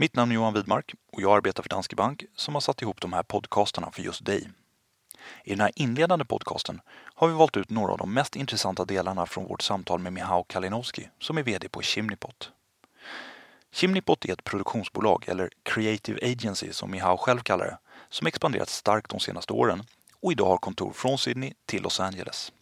Mitt namn är Johan Widmark och jag arbetar för Danske Bank som har satt ihop de här podcasterna för just dig. I den här inledande podcasten har vi valt ut några av de mest intressanta delarna från vårt samtal med Mihao Kalinowski som är VD på Chimnipot. Chimnipot är ett produktionsbolag, eller Creative Agency som Mihao själv kallar det, som expanderat starkt de senaste åren och idag har kontor från Sydney till Los Angeles.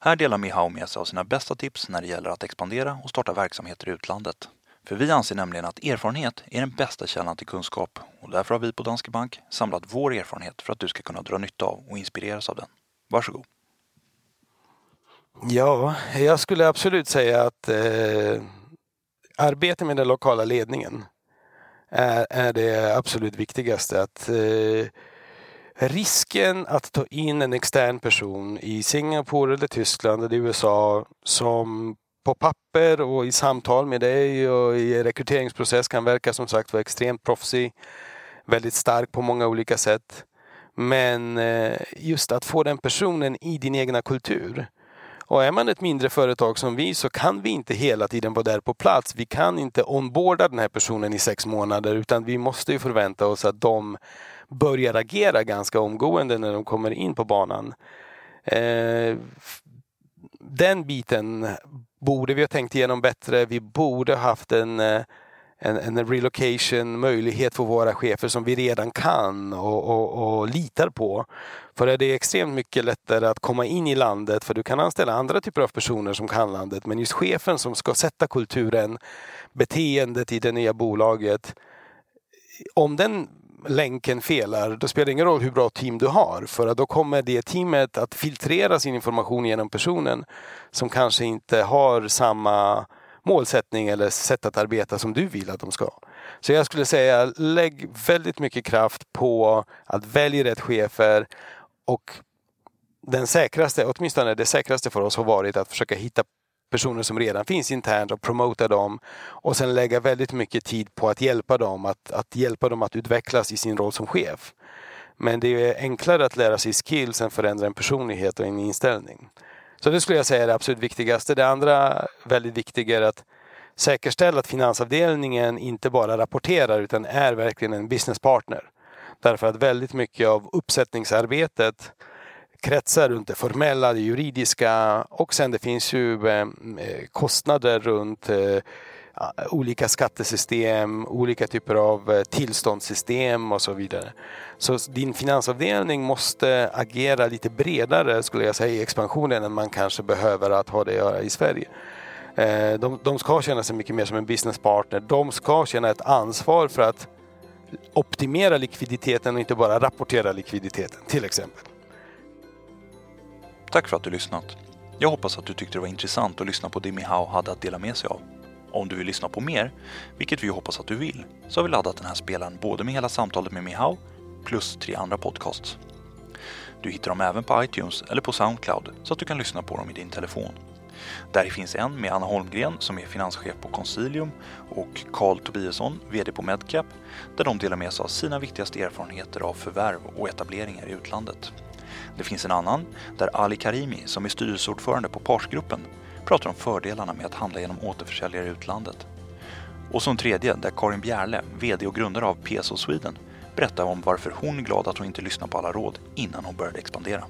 Här delar Mihao med sig av sina bästa tips när det gäller att expandera och starta verksamheter i utlandet. För vi anser nämligen att erfarenhet är den bästa källan till kunskap och därför har vi på Danske Bank samlat vår erfarenhet för att du ska kunna dra nytta av och inspireras av den. Varsågod! Ja, jag skulle absolut säga att eh, arbete med den lokala ledningen är, är det absolut viktigaste. Att eh, Risken att ta in en extern person i Singapore eller Tyskland eller USA som på papper och i samtal med dig och i rekryteringsprocess kan verka som sagt vara extremt proffsig. Väldigt stark på många olika sätt. Men eh, just att få den personen i din egna kultur. Och är man ett mindre företag som vi så kan vi inte hela tiden vara där på plats. Vi kan inte onboarda den här personen i sex månader utan vi måste ju förvänta oss att de börjar agera ganska omgående när de kommer in på banan. Eh, den biten borde vi ha tänkt igenom bättre. Vi borde haft en, eh, en, en relocation möjlighet för våra chefer som vi redan kan och, och, och, litar på. För det är extremt mycket lättare att komma in i landet för du kan anställa andra typer av personer som kan landet men just chefen som ska sätta kulturen, beteendet i det nya bolaget. Om den länken felar, då spelar det ingen roll hur bra team du har. För att då kommer det teamet att filtrera sin information genom personen som kanske inte har samma målsättning eller sätt att arbeta som du vill att de ska. Så jag skulle säga lägg väldigt mycket kraft på att välja rätt chefer och den säkraste, åtminstone det säkraste för oss har varit att försöka hitta personer som redan finns internt och promota dem och sen lägga väldigt mycket tid på att hjälpa dem att, att hjälpa dem att utvecklas i sin roll som chef. Men det är enklare att lära sig skills än förändra en personlighet och en inställning. Så det skulle jag säga är det absolut viktigaste. Det andra väldigt viktiga är att säkerställa att finansavdelningen inte bara rapporterar utan är verkligen en businesspartner. Därför att väldigt mycket av uppsättningsarbetet kretsar runt det formella, det juridiska och sen det finns ju eh, eh, kostnader runt eh, olika skattesystem, olika typer av tillståndssystem och så vidare. Så din finansavdelning måste agera lite bredare skulle jag säga i expansionen än man kanske behöver att ha det att göra i Sverige. De, de ska känna sig mycket mer som en businesspartner. De ska känna ett ansvar för att optimera likviditeten och inte bara rapportera likviditeten till exempel. Tack för att du lyssnat. Jag hoppas att du tyckte det var intressant att lyssna på det Mihao hade att dela med sig av. Om du vill lyssna på mer, vilket vi hoppas att du vill, så har vi laddat den här spelaren både med hela samtalet med Mihao plus tre andra podcasts. Du hittar dem även på iTunes eller på Soundcloud så att du kan lyssna på dem i din telefon. Där finns en med Anna Holmgren som är finanschef på Consilium och Carl Tobiasson, VD på Medcap, där de delar med sig av sina viktigaste erfarenheter av förvärv och etableringar i utlandet. Det finns en annan där Ali Karimi, som är styrelseordförande på Parsgruppen, pratar om fördelarna med att handla genom återförsäljare i utlandet. Och som tredje där Karin Bjärle, VD och grundare av PSO Sweden, berättar om varför hon är glad att hon inte lyssnar på alla råd innan hon började expandera.